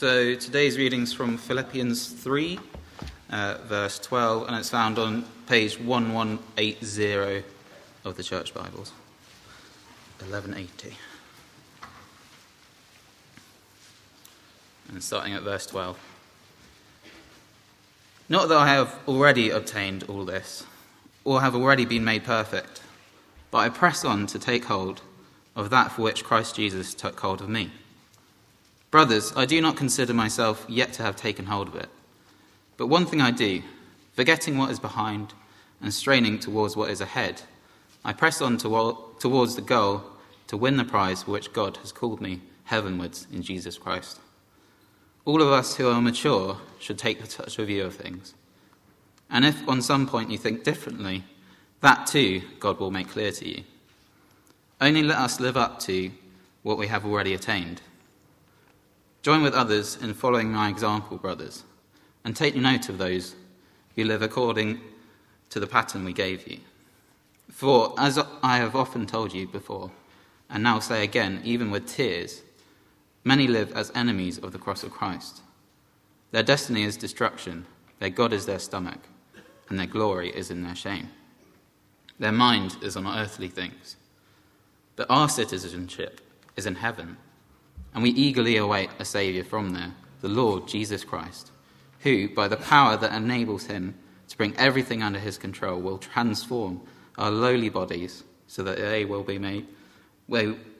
So today's reading's from Philippians 3, uh, verse 12, and it's found on page 1180 of the Church Bibles. 1180. And starting at verse 12. Not that I have already obtained all this, or have already been made perfect, but I press on to take hold of that for which Christ Jesus took hold of me. Brothers, I do not consider myself yet to have taken hold of it. But one thing I do, forgetting what is behind and straining towards what is ahead, I press on towards the goal to win the prize for which God has called me heavenwards in Jesus Christ. All of us who are mature should take such a view of things. And if on some point you think differently, that too God will make clear to you. Only let us live up to what we have already attained. Join with others in following my example, brothers, and take note of those who live according to the pattern we gave you. For, as I have often told you before, and now say again, even with tears, many live as enemies of the cross of Christ. Their destiny is destruction, their God is their stomach, and their glory is in their shame. Their mind is on earthly things. But our citizenship is in heaven and we eagerly await a Saviour from there, the Lord Jesus Christ, who, by the power that enables him to bring everything under his control, will transform our lowly bodies so that they will be made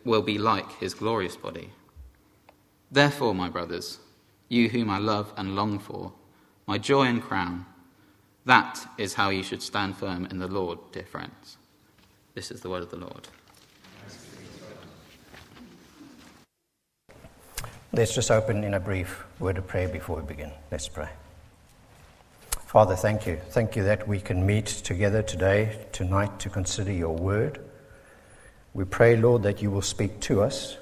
will be like his glorious body. Therefore, my brothers, you whom I love and long for, my joy and crown, that is how you should stand firm in the Lord, dear friends. This is the word of the Lord. Let's just open in a brief word of prayer before we begin. Let's pray. Father, thank you. Thank you that we can meet together today, tonight, to consider your word. We pray, Lord, that you will speak to us,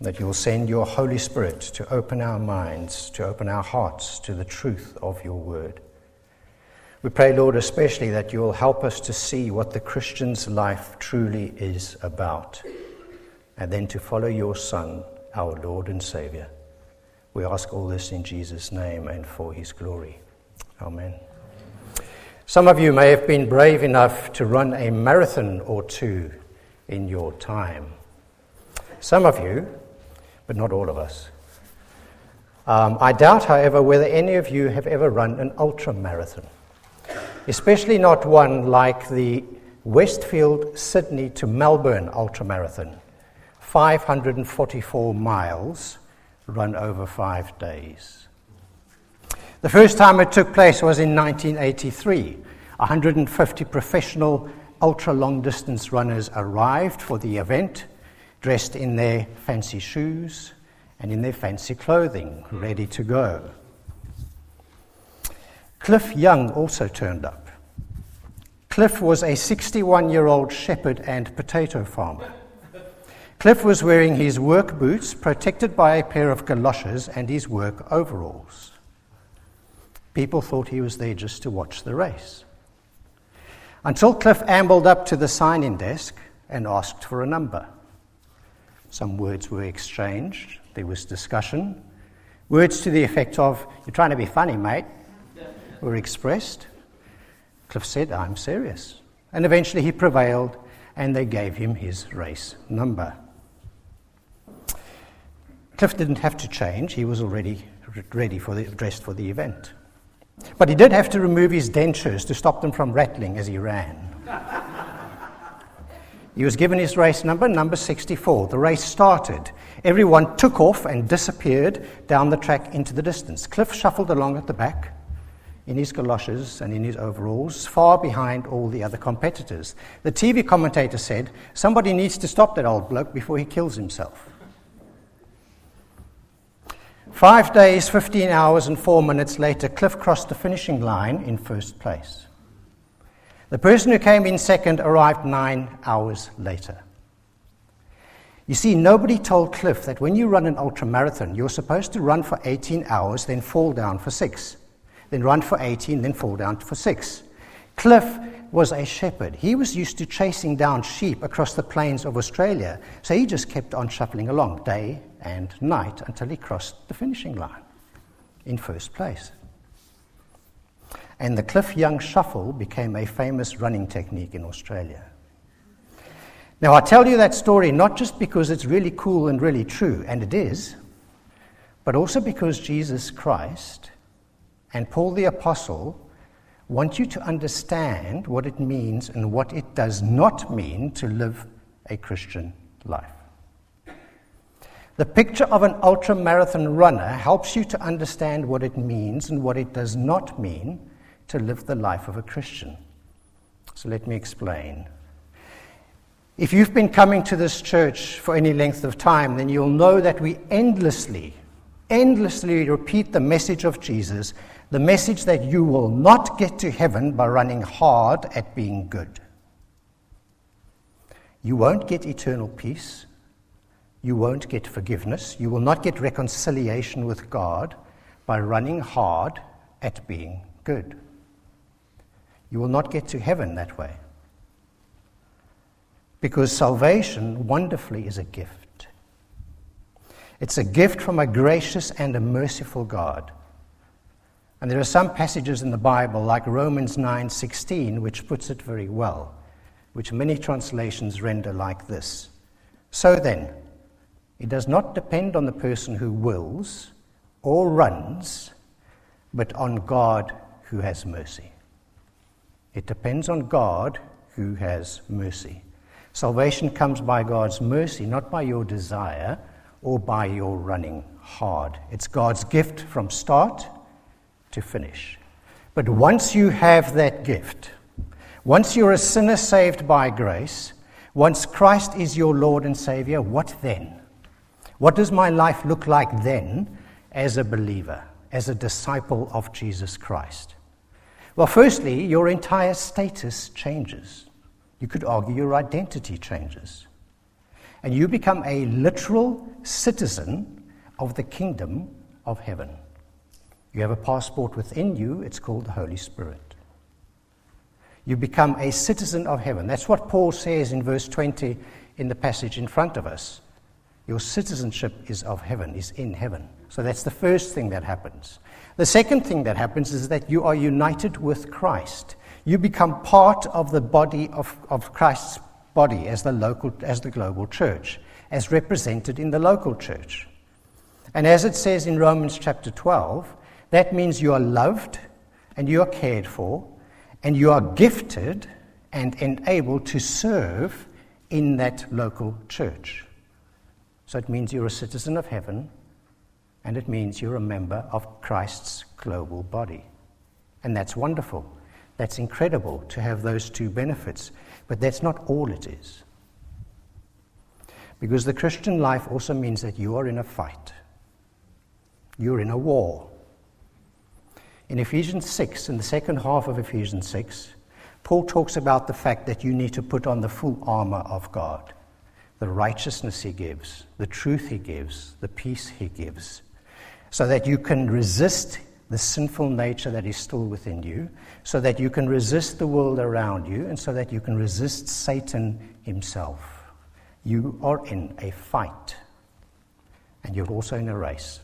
that you will send your Holy Spirit to open our minds, to open our hearts to the truth of your word. We pray, Lord, especially that you will help us to see what the Christian's life truly is about, and then to follow your Son our Lord and Savior. We ask all this in Jesus' name and for his glory. Amen. Some of you may have been brave enough to run a marathon or two in your time. Some of you, but not all of us. Um, I doubt, however, whether any of you have ever run an ultra marathon, especially not one like the Westfield Sydney to Melbourne ultra marathon 544 miles run over five days. The first time it took place was in 1983. 150 professional ultra long distance runners arrived for the event, dressed in their fancy shoes and in their fancy clothing, ready to go. Cliff Young also turned up. Cliff was a 61 year old shepherd and potato farmer. Cliff was wearing his work boots, protected by a pair of galoshes and his work overalls. People thought he was there just to watch the race. Until Cliff ambled up to the sign in desk and asked for a number. Some words were exchanged, there was discussion. Words to the effect of, You're trying to be funny, mate, were expressed. Cliff said, I'm serious. And eventually he prevailed, and they gave him his race number. Cliff didn't have to change, he was already ready for the, dressed for the event. But he did have to remove his dentures to stop them from rattling as he ran. he was given his race number, number 64. The race started. Everyone took off and disappeared down the track into the distance. Cliff shuffled along at the back in his galoshes and in his overalls, far behind all the other competitors. The TV commentator said, Somebody needs to stop that old bloke before he kills himself. Five days, 15 hours, and four minutes later, Cliff crossed the finishing line in first place. The person who came in second arrived nine hours later. You see, nobody told Cliff that when you run an ultra marathon, you're supposed to run for 18 hours, then fall down for six, then run for 18, then fall down for six. Cliff was a shepherd. He was used to chasing down sheep across the plains of Australia, so he just kept on shuffling along day and night until he crossed the finishing line in first place. And the Cliff Young Shuffle became a famous running technique in Australia. Now, I tell you that story not just because it's really cool and really true, and it is, but also because Jesus Christ and Paul the Apostle want you to understand what it means and what it does not mean to live a Christian life. The picture of an ultra marathon runner helps you to understand what it means and what it does not mean to live the life of a Christian. So let me explain. If you've been coming to this church for any length of time, then you'll know that we endlessly, endlessly repeat the message of Jesus the message that you will not get to heaven by running hard at being good. You won't get eternal peace. You won't get forgiveness. You will not get reconciliation with God by running hard at being good. You will not get to heaven that way. Because salvation, wonderfully, is a gift. It's a gift from a gracious and a merciful God. And there are some passages in the Bible, like Romans 9:16, which puts it very well, which many translations render like this. So then, it does not depend on the person who wills or runs, but on God who has mercy. It depends on God who has mercy. Salvation comes by God's mercy, not by your desire or by your running hard. It's God's gift from start to finish. But once you have that gift, once you're a sinner saved by grace, once Christ is your Lord and Savior, what then? What does my life look like then as a believer, as a disciple of Jesus Christ? Well, firstly, your entire status changes. You could argue your identity changes. And you become a literal citizen of the kingdom of heaven. You have a passport within you, it's called the Holy Spirit. You become a citizen of heaven. That's what Paul says in verse 20 in the passage in front of us. Your citizenship is of heaven, is in heaven. So that's the first thing that happens. The second thing that happens is that you are united with Christ you become part of the body of, of Christ's body as the, local, as the global church, as represented in the local church. And as it says in Romans chapter 12, that means you are loved and you are cared for and you are gifted and enabled to serve in that local church. So it means you're a citizen of heaven and it means you're a member of Christ's global body. And that's wonderful. That's incredible to have those two benefits, but that's not all it is. Because the Christian life also means that you are in a fight, you're in a war. In Ephesians 6, in the second half of Ephesians 6, Paul talks about the fact that you need to put on the full armor of God the righteousness he gives, the truth he gives, the peace he gives, so that you can resist the sinful nature that is still within you, so that you can resist the world around you, and so that you can resist Satan himself. You are in a fight, and you're also in a race.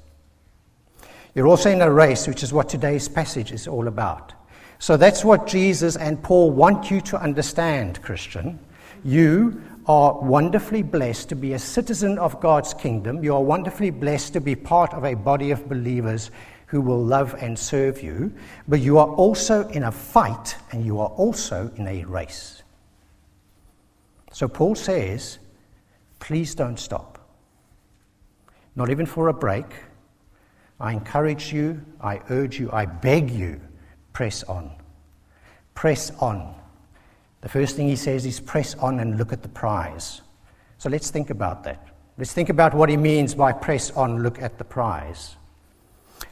You're also in a race, which is what today's passage is all about. So that's what Jesus and Paul want you to understand, Christian. You are wonderfully blessed to be a citizen of God's kingdom. You are wonderfully blessed to be part of a body of believers who will love and serve you, but you are also in a fight and you are also in a race. So Paul says, please don't stop. Not even for a break. I encourage you, I urge you, I beg you, press on. Press on. The first thing he says is press on and look at the prize. So let's think about that. Let's think about what he means by press on, look at the prize.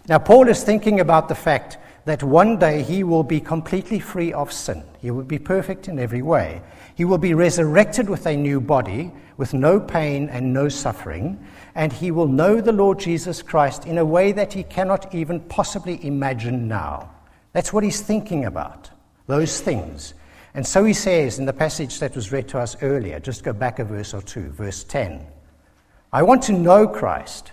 Now, Paul is thinking about the fact that one day he will be completely free of sin. He will be perfect in every way. He will be resurrected with a new body, with no pain and no suffering, and he will know the Lord Jesus Christ in a way that he cannot even possibly imagine now. That's what he's thinking about, those things. And so he says in the passage that was read to us earlier, just go back a verse or two, verse 10. I want to know Christ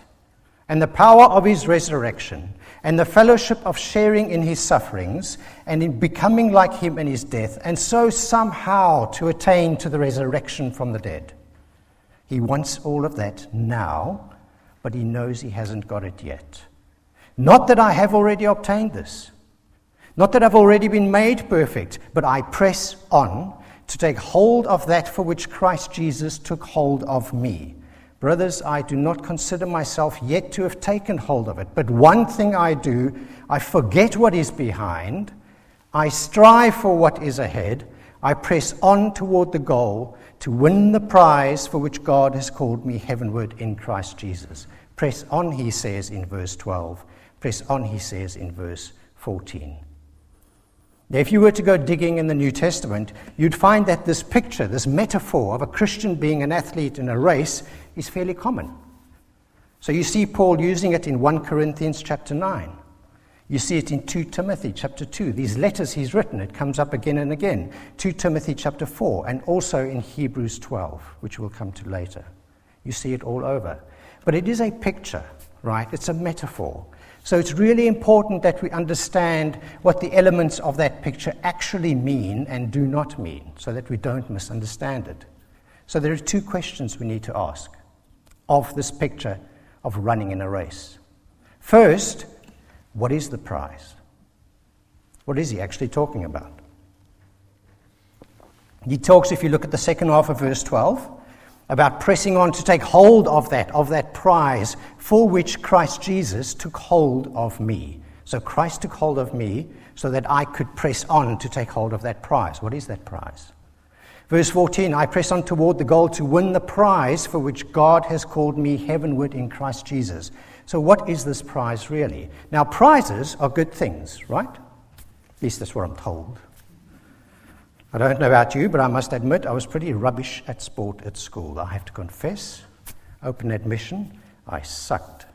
and the power of his resurrection and the fellowship of sharing in his sufferings and in becoming like him in his death, and so somehow to attain to the resurrection from the dead. He wants all of that now, but he knows he hasn't got it yet. Not that I have already obtained this, not that I've already been made perfect, but I press on to take hold of that for which Christ Jesus took hold of me. Brothers, I do not consider myself yet to have taken hold of it, but one thing I do, I forget what is behind, I strive for what is ahead, I press on toward the goal to win the prize for which God has called me heavenward in Christ Jesus. Press on, he says in verse 12. Press on, he says in verse 14. Now, if you were to go digging in the New Testament, you'd find that this picture, this metaphor of a Christian being an athlete in a race, is fairly common. So you see Paul using it in 1 Corinthians chapter 9. You see it in 2 Timothy chapter 2. These letters he's written, it comes up again and again. 2 Timothy chapter 4, and also in Hebrews 12, which we'll come to later. You see it all over. But it is a picture, right? It's a metaphor. So it's really important that we understand what the elements of that picture actually mean and do not mean, so that we don't misunderstand it. So there are two questions we need to ask of this picture of running in a race. First, what is the prize? What is he actually talking about? He talks, if you look at the second half of verse 12, about pressing on to take hold of that, of that prize for which Christ Jesus took hold of me. So Christ took hold of me so that I could press on to take hold of that prize. What is that prize? Verse 14 I press on toward the goal to win the prize for which God has called me heavenward in Christ Jesus. So, what is this prize really? Now, prizes are good things, right? At least that's what I'm told. I don't know about you, but I must admit I was pretty rubbish at sport at school. I have to confess, open admission, I sucked.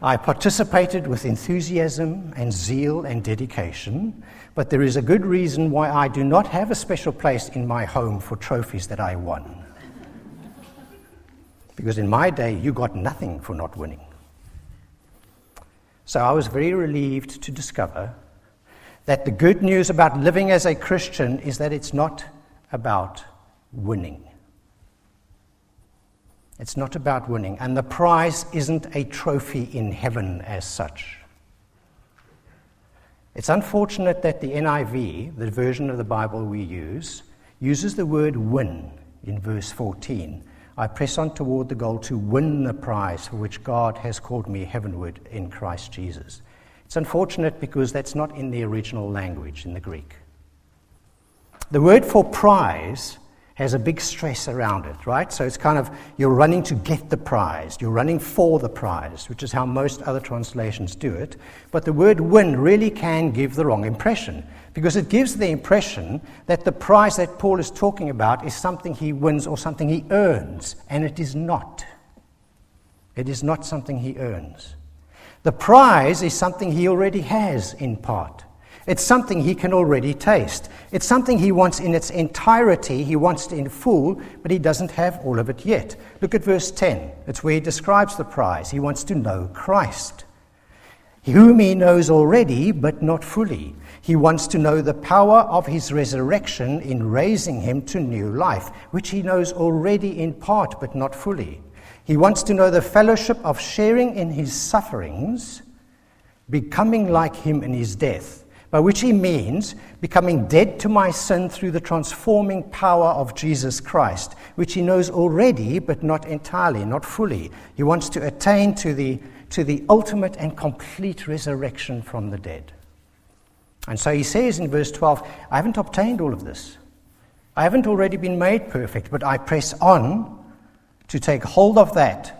I participated with enthusiasm and zeal and dedication, but there is a good reason why I do not have a special place in my home for trophies that I won. Because in my day, you got nothing for not winning. So I was very relieved to discover that the good news about living as a Christian is that it's not about winning. It's not about winning. And the prize isn't a trophy in heaven as such. It's unfortunate that the NIV, the version of the Bible we use, uses the word win in verse 14. I press on toward the goal to win the prize for which God has called me heavenward in Christ Jesus. It's unfortunate because that's not in the original language, in the Greek. The word for prize has a big stress around it, right? So it's kind of you're running to get the prize, you're running for the prize, which is how most other translations do it. But the word win really can give the wrong impression because it gives the impression that the prize that Paul is talking about is something he wins or something he earns, and it is not. It is not something he earns. The prize is something he already has in part. It's something he can already taste. It's something he wants in its entirety, he wants it in full, but he doesn't have all of it yet. Look at verse 10. It's where he describes the prize. He wants to know Christ, whom he knows already, but not fully. He wants to know the power of his resurrection in raising him to new life, which he knows already in part, but not fully. He wants to know the fellowship of sharing in his sufferings, becoming like him in his death, by which he means becoming dead to my sin through the transforming power of Jesus Christ, which he knows already, but not entirely, not fully. He wants to attain to the, to the ultimate and complete resurrection from the dead. And so he says in verse 12, I haven't obtained all of this. I haven't already been made perfect, but I press on to take hold of that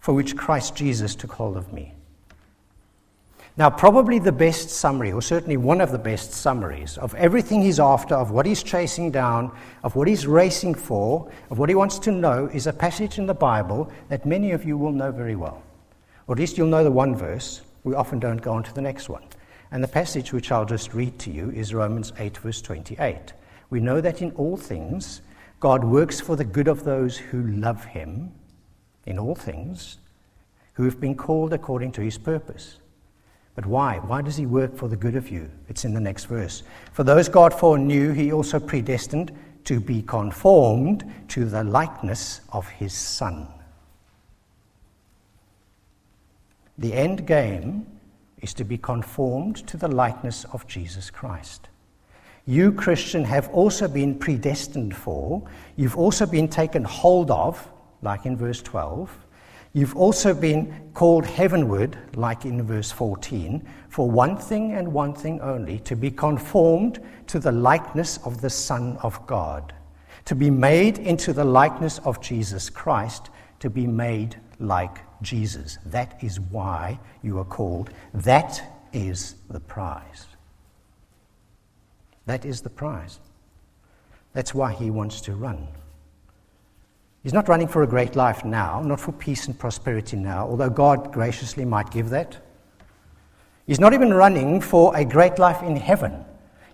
for which Christ Jesus took hold of me. Now, probably the best summary, or certainly one of the best summaries, of everything he's after, of what he's chasing down, of what he's racing for, of what he wants to know, is a passage in the Bible that many of you will know very well. Or at least you'll know the one verse. We often don't go on to the next one. And the passage which I'll just read to you is Romans 8, verse 28. We know that in all things, God works for the good of those who love him, in all things who have been called according to his purpose. But why? Why does he work for the good of you? It's in the next verse. For those God foreknew, he also predestined to be conformed to the likeness of his Son. The end game is to be conformed to the likeness of Jesus Christ. You, Christian, have also been predestined for, you've also been taken hold of, like in verse 12, You've also been called heavenward, like in verse 14, for one thing and one thing only to be conformed to the likeness of the Son of God, to be made into the likeness of Jesus Christ, to be made like Jesus. That is why you are called. That is the prize. That is the prize. That's why he wants to run. He's not running for a great life now, not for peace and prosperity now, although God graciously might give that. He's not even running for a great life in heaven.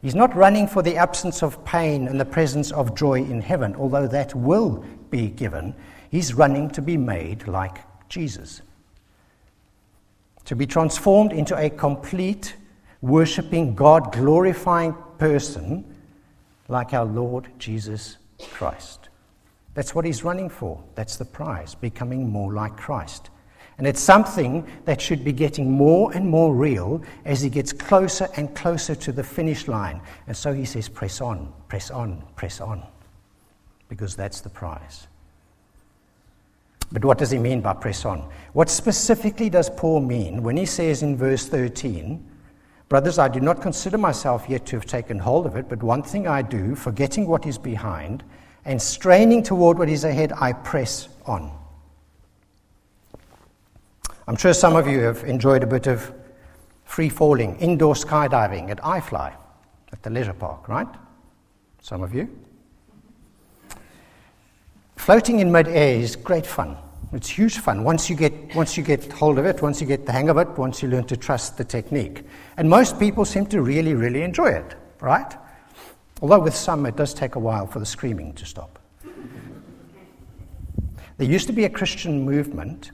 He's not running for the absence of pain and the presence of joy in heaven, although that will be given. He's running to be made like Jesus. To be transformed into a complete, worshipping, God glorifying person like our Lord Jesus Christ. That's what he's running for. That's the prize, becoming more like Christ. And it's something that should be getting more and more real as he gets closer and closer to the finish line. And so he says, press on, press on, press on, because that's the prize. But what does he mean by press on? What specifically does Paul mean when he says in verse 13, Brothers, I do not consider myself yet to have taken hold of it, but one thing I do, forgetting what is behind and straining toward what is ahead, I press on. I'm sure some of you have enjoyed a bit of free falling, indoor skydiving at iFly at the leisure park, right? Some of you. Floating in mid-air is great fun. It's huge fun once you, get, once you get hold of it, once you get the hang of it, once you learn to trust the technique. And most people seem to really, really enjoy it, right? Although with some it does take a while for the screaming to stop. There used to be a Christian movement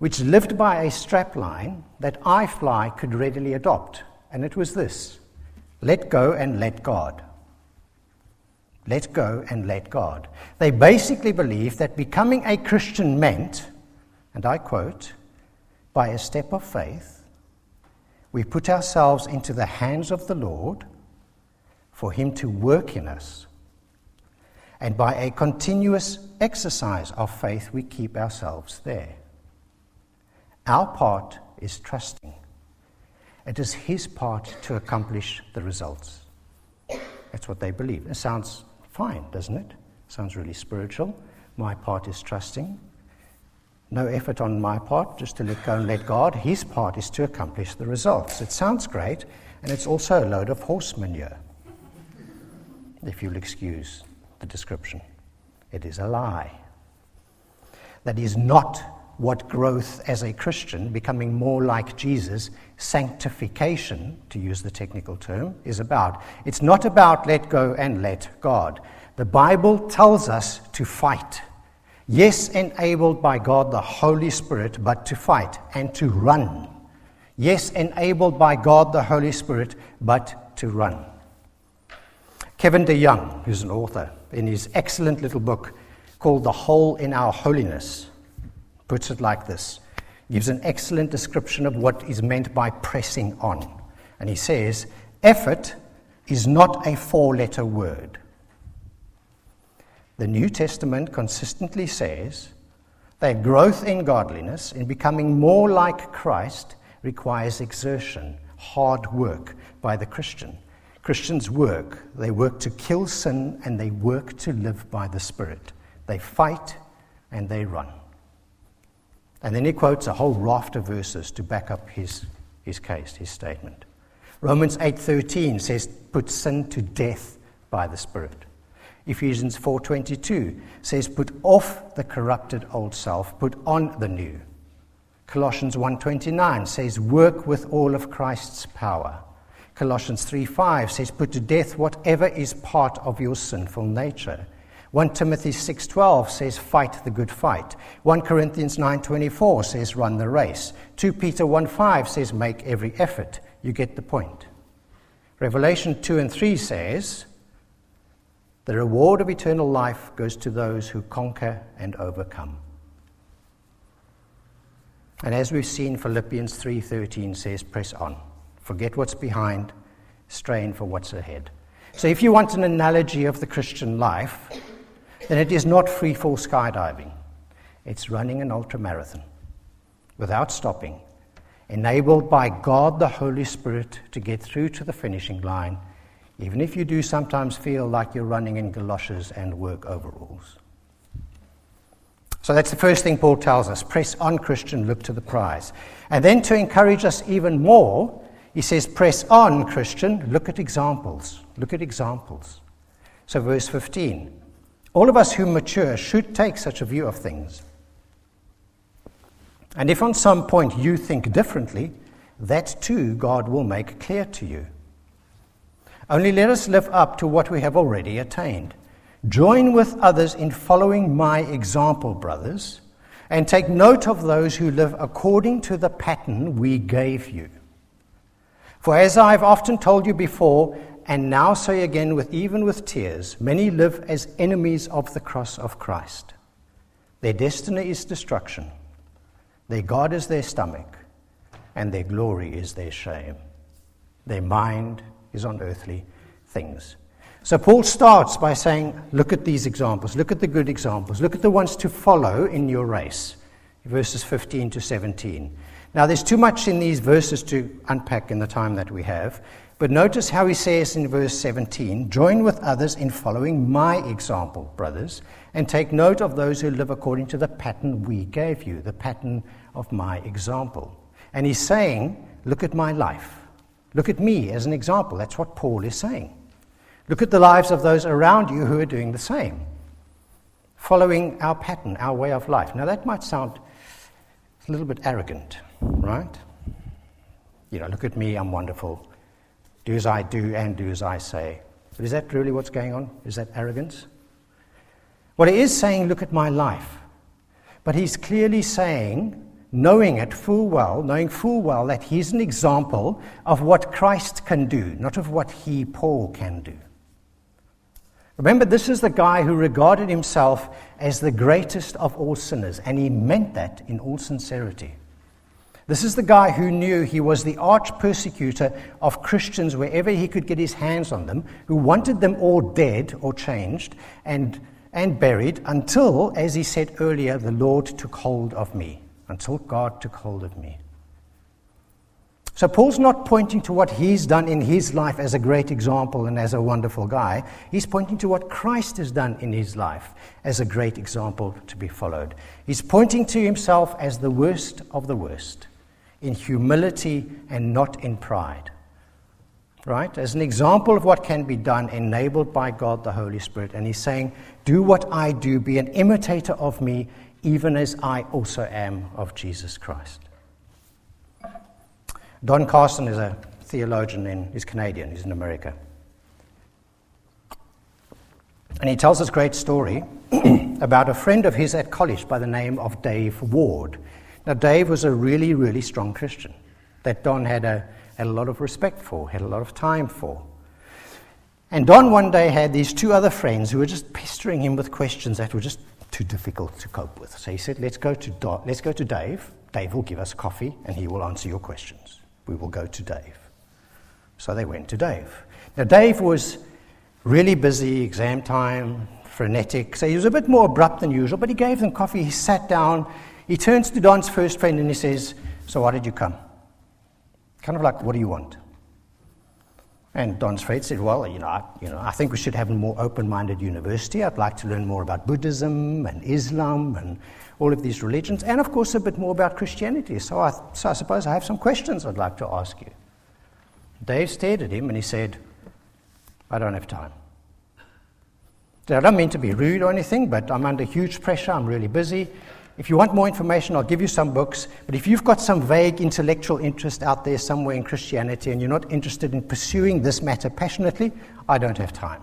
which lived by a strapline that iFly could readily adopt, and it was this let go and let God. Let go and let God. They basically believed that becoming a Christian meant, and I quote, by a step of faith, we put ourselves into the hands of the Lord for Him to work in us. And by a continuous exercise of faith, we keep ourselves there. Our part is trusting. It is His part to accomplish the results. That's what they believe. It sounds fine, doesn't it? Sounds really spiritual. My part is trusting. No effort on my part, just to let go and let God. His part is to accomplish the results. It sounds great, and it's also a load of horse manure if you'll excuse the description. It is a lie. That is not what growth as a Christian, becoming more like Jesus, sanctification, to use the technical term, is about. It's not about let go and let God. The Bible tells us to fight. Yes, enabled by God the Holy Spirit, but to fight and to run. Yes, enabled by God the Holy Spirit, but to run. Kevin DeYoung, who's an author, in his excellent little book called The Hole in Our Holiness, puts it like this gives an excellent description of what is meant by pressing on. And he says, effort is not a four letter word. The New Testament consistently says that growth in godliness, in becoming more like Christ, requires exertion, hard work by the Christian. Christians work. They work to kill sin and they work to live by the Spirit. They fight and they run. And then he quotes a whole raft of verses to back up his, his case, his statement. Romans 8:13 says, "Put sin to death by the Spirit." Ephesians 4:22 says, "Put off the corrupted old self, put on the new." Colossians 1:29 says, "Work with all of Christ's power." Colossians 3:5 says, Put to death whatever is part of your sinful nature. 1 Timothy 6:12 says fight the good fight. 1 Corinthians 9:24 says run the race. 2 Peter 1:5 says make every effort. You get the point. Revelation 2 and 3 says the reward of eternal life goes to those who conquer and overcome. And as we've seen Philippians 3:13 says press on. Forget what's behind, strain for what's ahead. So if you want an analogy of the Christian life, then it is not free fall skydiving. It's running an ultramarathon without stopping, enabled by God the Holy Spirit to get through to the finishing line, even if you do sometimes feel like you're running in galoshes and work overalls. So that's the first thing Paul tells us press on, Christian, look to the prize. And then to encourage us even more, he says, press on, Christian, look at examples. Look at examples. So, verse 15 all of us who mature should take such a view of things. And if on some point you think differently, that too God will make clear to you. Only let us live up to what we have already attained. Join with others in following my example, brothers, and take note of those who live according to the pattern we gave you. For as I've often told you before, and now say again with even with tears, many live as enemies of the cross of Christ. Their destiny is destruction. Their God is their stomach, and their glory is their shame. Their mind is on earthly things. So Paul starts by saying, Look at these examples. Look at the good examples. Look at the ones to follow in your race. Verses 15 to 17. Now, there's too much in these verses to unpack in the time that we have. But notice how he says in verse 17 Join with others in following my example, brothers, and take note of those who live according to the pattern we gave you, the pattern of my example. And he's saying, Look at my life. Look at me as an example. That's what Paul is saying. Look at the lives of those around you who are doing the same, following our pattern, our way of life. Now, that might sound a little bit arrogant, right? You know, look at me, I'm wonderful. Do as I do and do as I say. But is that really what's going on? Is that arrogance? Well, he is saying, Look at my life. But he's clearly saying, knowing it full well, knowing full well that he's an example of what Christ can do, not of what he, Paul, can do. Remember, this is the guy who regarded himself as the greatest of all sinners, and he meant that in all sincerity. This is the guy who knew he was the arch persecutor of Christians wherever he could get his hands on them, who wanted them all dead or changed and, and buried until, as he said earlier, the Lord took hold of me, until God took hold of me. So Paul's not pointing to what he's done in his life as a great example and as a wonderful guy. He's pointing to what Christ has done in his life as a great example to be followed. He's pointing to himself as the worst of the worst in humility and not in pride. Right? As an example of what can be done, enabled by God the Holy Spirit. And he's saying, Do what I do, be an imitator of me, even as I also am of Jesus Christ. Don Carson is a theologian in, he's Canadian, he's in America. And he tells this great story about a friend of his at college by the name of Dave Ward. Now, Dave was a really, really strong Christian that Don had a, had a lot of respect for, had a lot of time for. And Don one day had these two other friends who were just pestering him with questions that were just too difficult to cope with. So he said, Let's go to, let's go to Dave. Dave will give us coffee and he will answer your questions. We will go to Dave. So they went to Dave. Now, Dave was really busy, exam time, frenetic. So he was a bit more abrupt than usual, but he gave them coffee. He sat down he turns to Don's first friend and he says, So why did you come? Kind of like, What do you want? And Don's friend said, Well, you know, I, you know, I think we should have a more open minded university. I'd like to learn more about Buddhism and Islam and all of these religions, and of course, a bit more about Christianity. So I, so I suppose I have some questions I'd like to ask you. Dave stared at him and he said, I don't have time. I don't mean to be rude or anything, but I'm under huge pressure. I'm really busy. If you want more information, I'll give you some books. But if you've got some vague intellectual interest out there somewhere in Christianity and you're not interested in pursuing this matter passionately, I don't have time.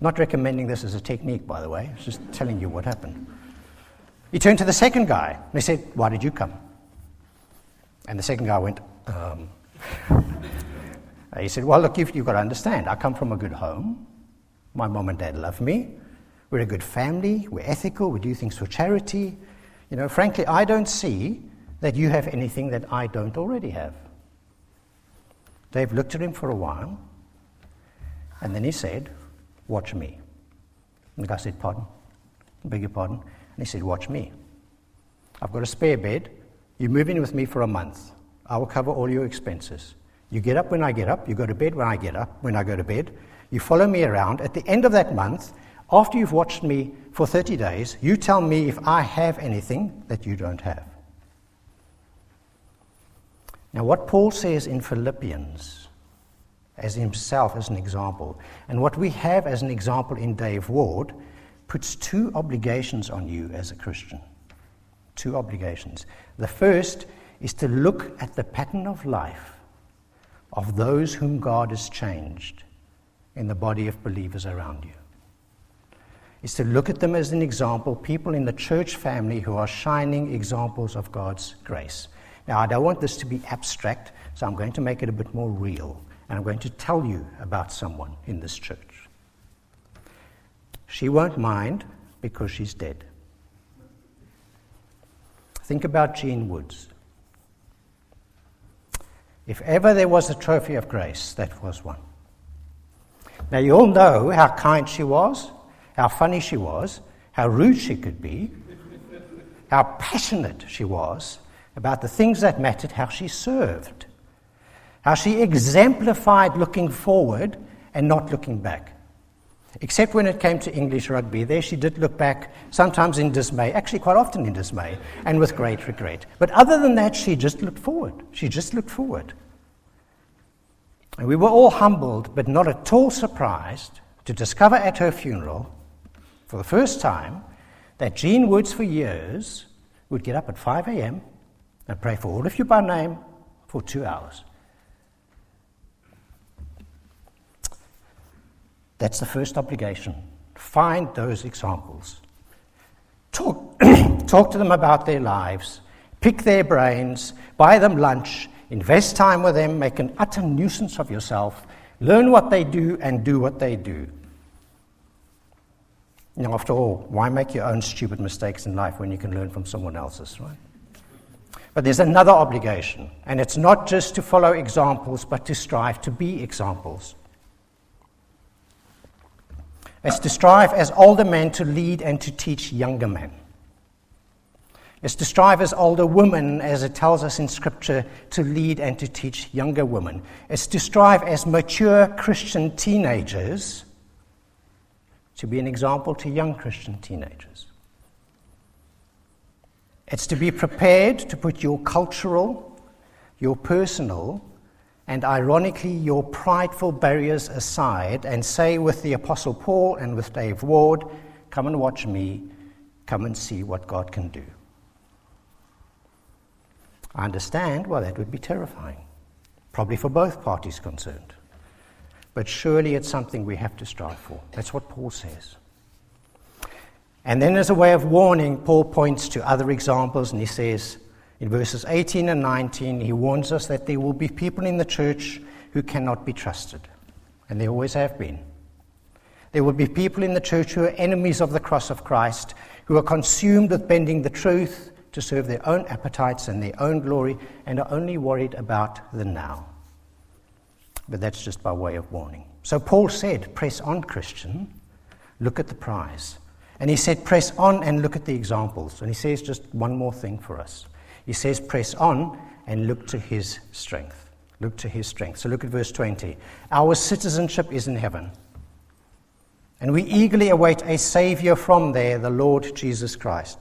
Not recommending this as a technique, by the way, it's just telling you what happened. He turned to the second guy and he said, Why did you come? And the second guy went, um. He said, Well, look, you've, you've got to understand. I come from a good home. My mom and dad love me. We're a good family. We're ethical. We do things for charity. You know, frankly, I don't see that you have anything that I don't already have. Dave looked at him for a while, and then he said, Watch me. And the guy said, Pardon? I beg your pardon? And he said, Watch me. I've got a spare bed. You move in with me for a month. I will cover all your expenses. You get up when I get up. You go to bed when I get up, when I go to bed. You follow me around. At the end of that month, after you've watched me for 30 days, you tell me if I have anything that you don't have. Now, what Paul says in Philippians, as himself as an example, and what we have as an example in Dave Ward, puts two obligations on you as a Christian. Two obligations. The first is to look at the pattern of life of those whom God has changed in the body of believers around you. Is to look at them as an example, people in the church family who are shining examples of God's grace. Now, I don't want this to be abstract, so I'm going to make it a bit more real, and I'm going to tell you about someone in this church. She won't mind because she's dead. Think about Jean Woods. If ever there was a trophy of grace, that was one. Now, you all know how kind she was, how funny she was, how rude she could be, how passionate she was about the things that mattered, how she served, how she exemplified looking forward and not looking back. Except when it came to English rugby, there she did look back, sometimes in dismay, actually quite often in dismay, and with great regret. But other than that, she just looked forward. She just looked forward. And we were all humbled, but not at all surprised, to discover at her funeral, for the first time, that Jean Woods, for years, would get up at 5 a.m. and pray for all of you by name for two hours. That's the first obligation. Find those examples. Talk, talk to them about their lives. Pick their brains. Buy them lunch. Invest time with them, make an utter nuisance of yourself, learn what they do, and do what they do. Now, after all, why make your own stupid mistakes in life when you can learn from someone else's, right? But there's another obligation, and it's not just to follow examples, but to strive to be examples. It's to strive as older men to lead and to teach younger men is to strive as older women, as it tells us in Scripture, to lead and to teach younger women. It's to strive as mature Christian teenagers to be an example to young Christian teenagers. It's to be prepared to put your cultural, your personal, and ironically your prideful barriers aside and say with the Apostle Paul and with Dave Ward, Come and watch me, come and see what God can do. I understand why that would be terrifying, probably for both parties concerned. But surely it's something we have to strive for. That's what Paul says. And then, as a way of warning, Paul points to other examples and he says, in verses 18 and 19, he warns us that there will be people in the church who cannot be trusted. And there always have been. There will be people in the church who are enemies of the cross of Christ, who are consumed with bending the truth to serve their own appetites and their own glory and are only worried about the now. But that's just by way of warning. So Paul said, Press on, Christian, look at the prize. And he said, Press on and look at the examples. And he says just one more thing for us. He says, Press on and look to his strength. Look to his strength. So look at verse 20. Our citizenship is in heaven. And we eagerly await a Savior from there, the Lord Jesus Christ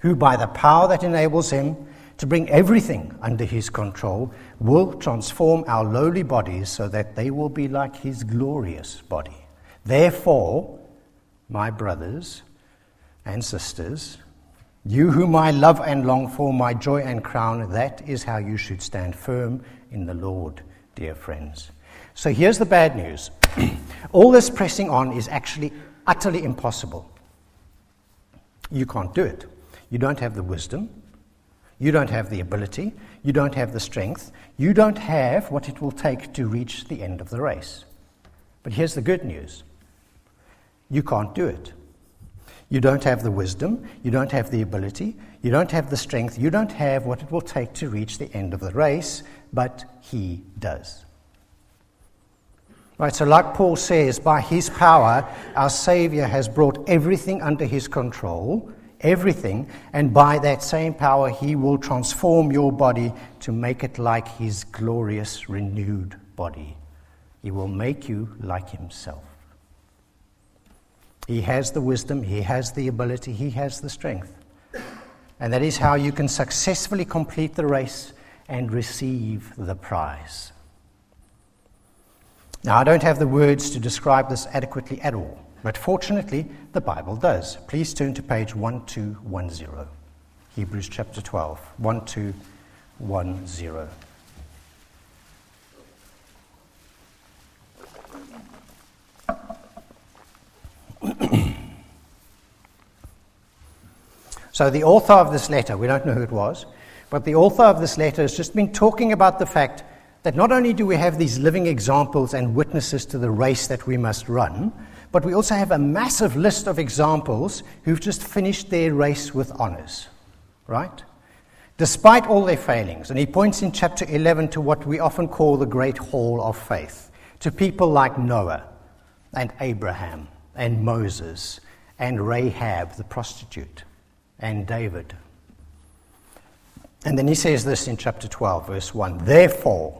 who, by the power that enables him to bring everything under his control, will transform our lowly bodies so that they will be like his glorious body. Therefore, my brothers and sisters, you whom I love and long for, my joy and crown, that is how you should stand firm in the Lord, dear friends. So here's the bad news All this pressing on is actually utterly impossible. You can't do it. You don't have the wisdom. You don't have the ability. You don't have the strength. You don't have what it will take to reach the end of the race. But here's the good news you can't do it. You don't have the wisdom. You don't have the ability. You don't have the strength. You don't have what it will take to reach the end of the race, but He does. Right, so like Paul says, by his power, our Savior has brought everything under his control, everything, and by that same power, he will transform your body to make it like his glorious, renewed body. He will make you like himself. He has the wisdom, he has the ability, he has the strength. And that is how you can successfully complete the race and receive the prize. Now, I don't have the words to describe this adequately at all, but fortunately, the Bible does. Please turn to page 1210, Hebrews chapter 12, 1210. so, the author of this letter, we don't know who it was, but the author of this letter has just been talking about the fact that not only do we have these living examples and witnesses to the race that we must run, but we also have a massive list of examples who've just finished their race with honors, right? Despite all their failings. And he points in chapter 11 to what we often call the great hall of faith, to people like Noah and Abraham and Moses and Rahab the prostitute and David. And then he says this in chapter 12, verse 1 Therefore,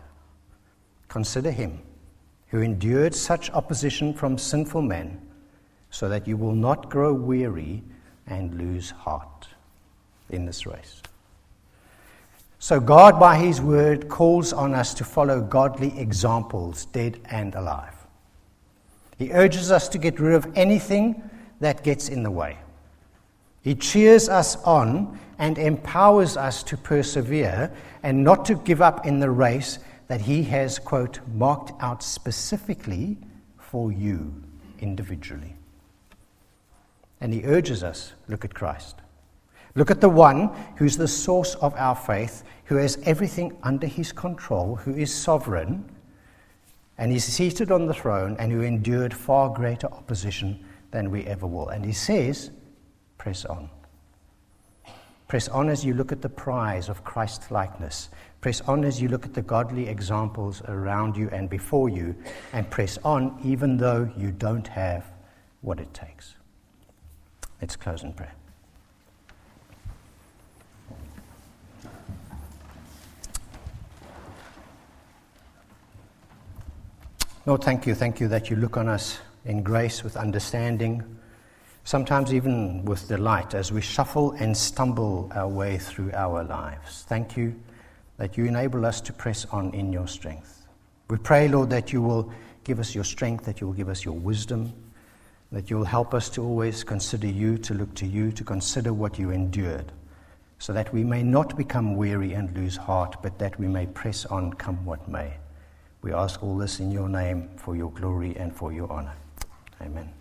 Consider him who endured such opposition from sinful men, so that you will not grow weary and lose heart in this race. So, God, by His word, calls on us to follow godly examples, dead and alive. He urges us to get rid of anything that gets in the way. He cheers us on and empowers us to persevere and not to give up in the race that he has, quote, marked out specifically for you individually. And he urges us look at Christ. Look at the one who's the source of our faith, who has everything under his control, who is sovereign, and he's seated on the throne, and who endured far greater opposition than we ever will. And he says, press on. Press on as you look at the prize of Christ likeness, Press on as you look at the godly examples around you and before you, and press on even though you don't have what it takes. Let's close in prayer. Lord, thank you. Thank you that you look on us in grace with understanding, sometimes even with delight as we shuffle and stumble our way through our lives. Thank you that you enable us to press on in your strength. We pray, Lord, that you will give us your strength, that you will give us your wisdom, that you will help us to always consider you, to look to you, to consider what you endured, so that we may not become weary and lose heart, but that we may press on, come what may. We ask all this in your name for your glory and for your honor. Amen.